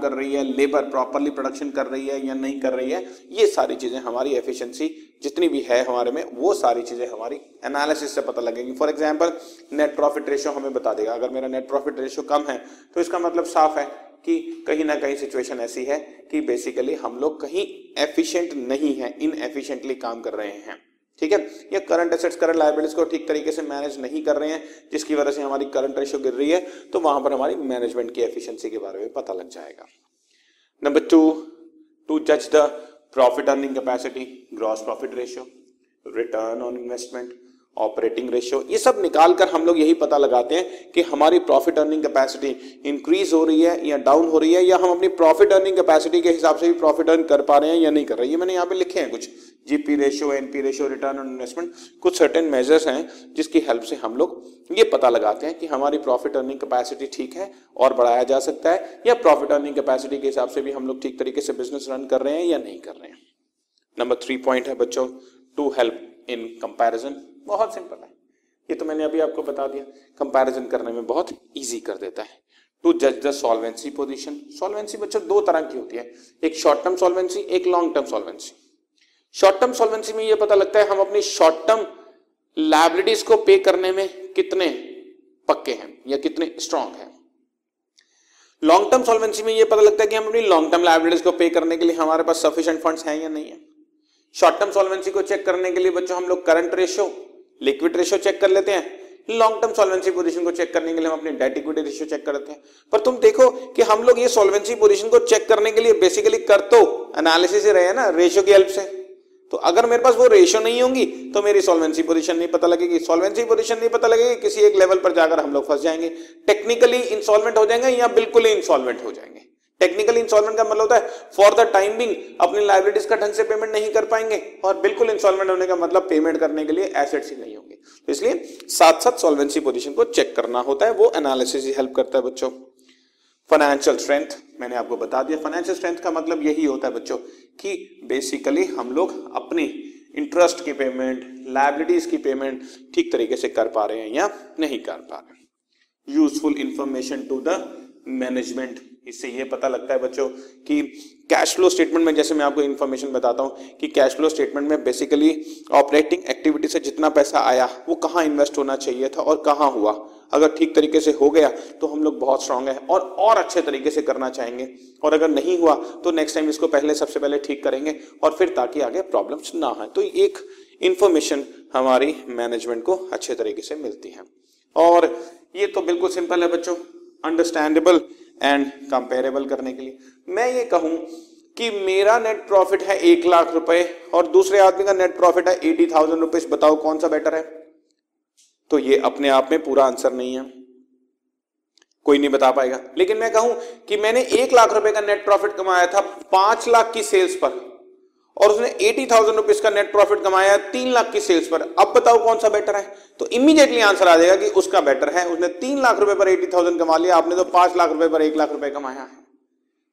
कर रही है लेबर प्रॉपरली प्रोडक्शन कर रही है या नहीं कर रही है, ये सारी चीज़ें हमारी एफिशिएंसी जितनी भी है हमारे में, वो सारी चीज़ें हमारी एनालिसिस से पता लगेगी। For example net profit ratio हमें बता देगा। अगर मेरा नेट प्रॉफिट रेशियो कम है तो इसका मतलब साफ़ है कि कहीं ना कहीं सिचुएशन ऐसी है कि बेसिकली हम लोग कहीं एफिशिएंट नहीं है इन काम कर रहे हैं। ठीक है? या करंट एसेट्स करंट लाइबिलिटीज को ठीक तरीके से मैनेज नहीं कर रहे हैं, जिसकी वजह से हमारी करंट रेशियो गिर रही है तो वहाँ पर हमारी मैनेजमेंट की एफिशिएंसी के बारे में पता लग जाएगा। नंबर टू टू जज the profit earning capacity gross profit ratio return on investment operating ratio ये सब निकाल कर हम लोग यही पता लगाते हैं कि हमारी प्रॉफिट अर्निंग कैपेसिटी इंक्रीज हो रही है या डाउन हो रही है, या हम अपनी प्रॉफिट अर्निंग कैपेसिटी के हिसाब से भी प्रॉफिट अर्न कर पा रहे हैं या नहीं कर रहे हैं। ये मैंने यहाँ पे लिखे हैं कुछ। GP ratio NP ratio return on investment कुछ सर्टेन मेजर्स हैं जिसकी हेल्प से हम लोग ये पता लगाते हैं कि हमारी प्रॉफिट अर्निंग कैपेसिटी ठीक है और बढ़ाया जा सकता है या प्रॉफिट अर्निंग कैपेसिटी के हिसाब से भी हम लोग ठीक तरीके से बिज़नेस रन कर रहे हैं या नहीं कर रहे हैं। नंबर थ्री पॉइंट है बच्चों टू हेल्प इन कंपैरिजन बहुत सिंपल है। ये तो मैंने अभी आपको बता दिया कंपैरिजन करने में बहुत ईजी कर देता है। टू जज द सॉल्वेंसी पोजीशन सॉल्वेंसी बच्चों दो तरह की होती है, एक शॉर्ट टर्म सॉल्वेंसी एक long term solvency short term solvency में ये पता लगता है हम अपनी शॉर्ट टर्म लाइबिलिटीज को पे करने में कितने पक्के हैं या कितने स्ट्रांग हैं। लॉन्ग टर्म सॉल्वेंसी में ये पता लगता है कि हम अपनी लॉन्ग टर्म लाइबिलिटीज को पे करने के लिए हमारे पास सफिशिएंट फंड्स हैं या नहीं है। शॉर्ट टर्म सॉल्वेंसी को चेक करने के लिए बच्चों हम लोग current ratio liquid ratio check कर लेते हैं। लॉन्ग टर्म सॉल्वेंसी पोजीशन को चेक करने के लिए हम अपनी डेट इक्विटी रेशियो चेक करते हैं। पर तुम देखो कि हम लोग ये सॉल्वेंसी पोजीशन को चेक करने के लिए बेसिकली कर तो एनालिसिस ही रहे हैं ना रेशियो की हेल्प से। तो अगर मेरे पास वो रेशियो नहीं होंगी तो मेरी सॉल्वेंसी पोजीशन नहीं पता लगेगी। सॉल्वेंसी पोजीशन नहीं पता लगेगी, किसी एक लेवल पर जाकर हम लोग फंस जाएँगे। टेक्निकली इंसॉल्वेंट हो जाएँगे या बिल्कुल ही इंसॉल्वेंट हो जाएँगे। टेक्निकल इंस्टॉलमेंट का मतलब होता है फॉर द टाइम बिंग अपनी लाइबिलिटीज का ढंग से पेमेंट नहीं कर पाएँगे और बिल्कुल इंस्टॉलमेंट होने का मतलब पेमेंट करने के लिए एसेट्स ही नहीं होंगे। तो इसलिए साथ साथ सॉल्वेंसी पोजिशन को चेक करना होता है, वो एनालिसिस ही हेल्प करता है बच्चों। फाइनेंशियल स्ट्रेंथ मैंने आपको बता दिया। फाइनेंशियल स्ट्रेंथ का मतलब यही होता है बच्चों कि बेसिकली हम लोग अपनी इंटरेस्ट की पेमेंट लाइबिलिटीज की पेमेंट ठीक तरीके से कर पा रहे हैं या नहीं कर पा रहे useful information to the management इससे ये पता लगता है बच्चों कि कैश फ्लो स्टेटमेंट में जैसे मैं आपको इन्फॉर्मेशन बताता हूँ कि कैश फ्लो स्टेटमेंट में बेसिकली ऑपरेटिंग एक्टिविटी से जितना पैसा आया, वो कहाँ इन्वेस्ट होना चाहिए था और कहाँ हुआ? अगर ठीक तरीके से हो गया तो हम लोग बहुत स्ट्रांग है और और अच्छे तरीके से करना चाहेंगे। और अगर नहीं हुआ तो नेक्स्ट टाइम इसको पहले, सबसे पहले ठीक करेंगे और फिर ताकि आगे प्रॉब्लम्स ना आए। तो एक इंफॉर्मेशन हमारी मैनेजमेंट को अच्छे तरीके से मिलती है। और ये तो बिल्कुल सिंपल है बच्चों अंडरस्टैंडेबल एंड कंपेरेबल करने के लिए। मैं ये कहूँ कि मेरा नेट प्रॉफिट है एक लाख रुपए और दूसरे आदमी का नेट प्रॉफिट है एटी थाउज़ेंड रुपीज़ बताओ कौन सा बेटर है? तो ये अपने आप में पूरा आंसर नहीं है। कोई नहीं बता पाएगा। लेकिन मैं कहूँ कि मैंने एक लाख रुपए का नेट प्रॉफिट कमाया था पाँच लाख की सेल्स पर और उसने एटी थाउज़ेंड रुपीज़ का नेट प्रॉफिट कमाया तीन लाख की सेल्स पर। अब बताओ कौन सा बेटर है? तो इमीडिएटली आंसर आ जाएगा कि उसका बेटर है। उसने तीन लाख रुपए पर एटी थाउज़ेंड कमा लिया। आपने तो पाँच लाख रुपए पर एक लाख रुपए कमाया है।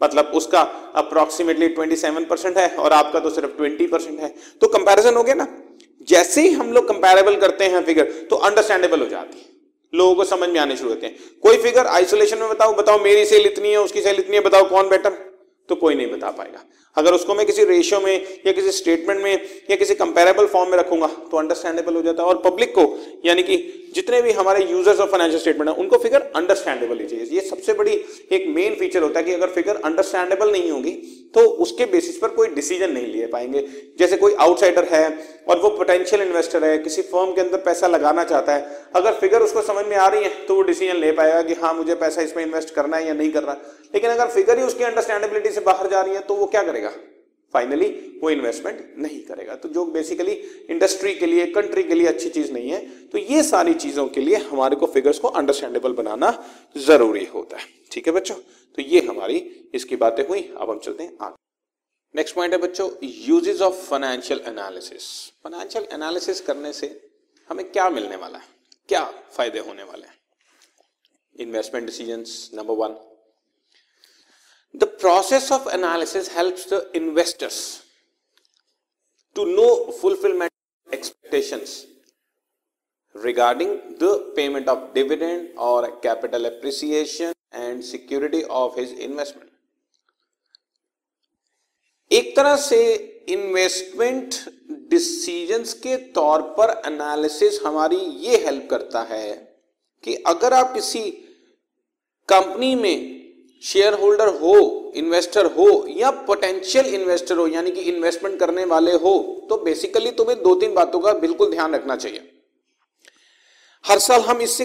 मतलब उसका अप्रोक्सीमेटली ट्वेंटी सेवन परसेंट है और आपका तो सिर्फ़ ट्वेंटी परसेंट है। तो कंपेरिजन हो गया ना? जैसे ही हम लोग कंपेरेबल करते हैं फिगर तो अंडरस्टैंडेबल हो जाती है। लोगों को समझ में आने शुरू होते हैं। कोई फिगर आइसोलेशन में बताओ बताओ मेरी सेल इतनी है, उसकी सेल इतनी है, बताओ कौन बेटर तो कोई नहीं बता पाएगा। अगर उसको मैं किसी रेशियो में या किसी स्टेटमेंट में या किसी कंपेरेबल फॉर्म में रखूँगा तो अंडरस्टैंडेबल हो जाता है। और पब्लिक को, यानी कि जितने भी हमारे यूज़र्स ऑफ़ फाइनेंशियल स्टेटमेंट है, उनको फिगर अंडरस्टैंडेबल ही चाहिए। ये सबसे बड़ी एक मेन फीचर होता है कि अगर फिगर अंडरस्टैंडेबल नहीं होगी तो उसके बेसिस पर कोई डिसीज़न नहीं ले पाएँगे। जैसे कोई आउटसाइडर है और वो पोटेंशियल इन्वेस्टर है, किसी फर्म के अंदर पैसा लगाना चाहता है, अगर फिगर उसको समझ में आ रही है तो वो डिसीज़न ले पाएगा कि हाँ मुझे पैसा इसमें इन्वेस्ट करना है या नहीं करना। लेकिन अगर फिगर ही उसकी अंडरस्टैंडेबिलिटी से बाहर जा रही है तो वो क्या करेगा फाइनली वो इन्वेस्टमेंट नहीं करेगा। तो जो बेसिकली इंडस्ट्री के लिए कंट्री के लिए अच्छी चीज़ नहीं है तो ये सारी चीज़ों के लिए हमारे को फिगर्स को अंडरस्टैंडेबल बनाना ज़रूरी होता है। ठीक है बच्चों? तो ये हमारी इसकी बातें हुई। अब हम चलते हैं आगे। नेक्स्ट पॉइंट है बच्चों uses of financial analysis financial analysis करने से हमें क्या मिलने वाला है? क्या फ़ायदे होने वाले हैं? Investment decisions number one process of analysis helps the investors to know fulfillment expectations regarding the payment of dividend or capital appreciation and security of his investment. एक तरह से इन्वेस्टमेंट डिसीजंस के तौर पर एनालिसिस हमारी ये हेल्प करता है कि अगर आप किसी कंपनी में शेयर होल्डर हो इन्वेस्टर हो, या पोटेंशियल इन्वेस्टर हो, यानी कि इन्वेस्टमेंट करने वाले हो तो बेसिकली तुम्हें दो तीन बातों का बिल्कुल ध्यान रखना चाहिए। हर साल हम इससे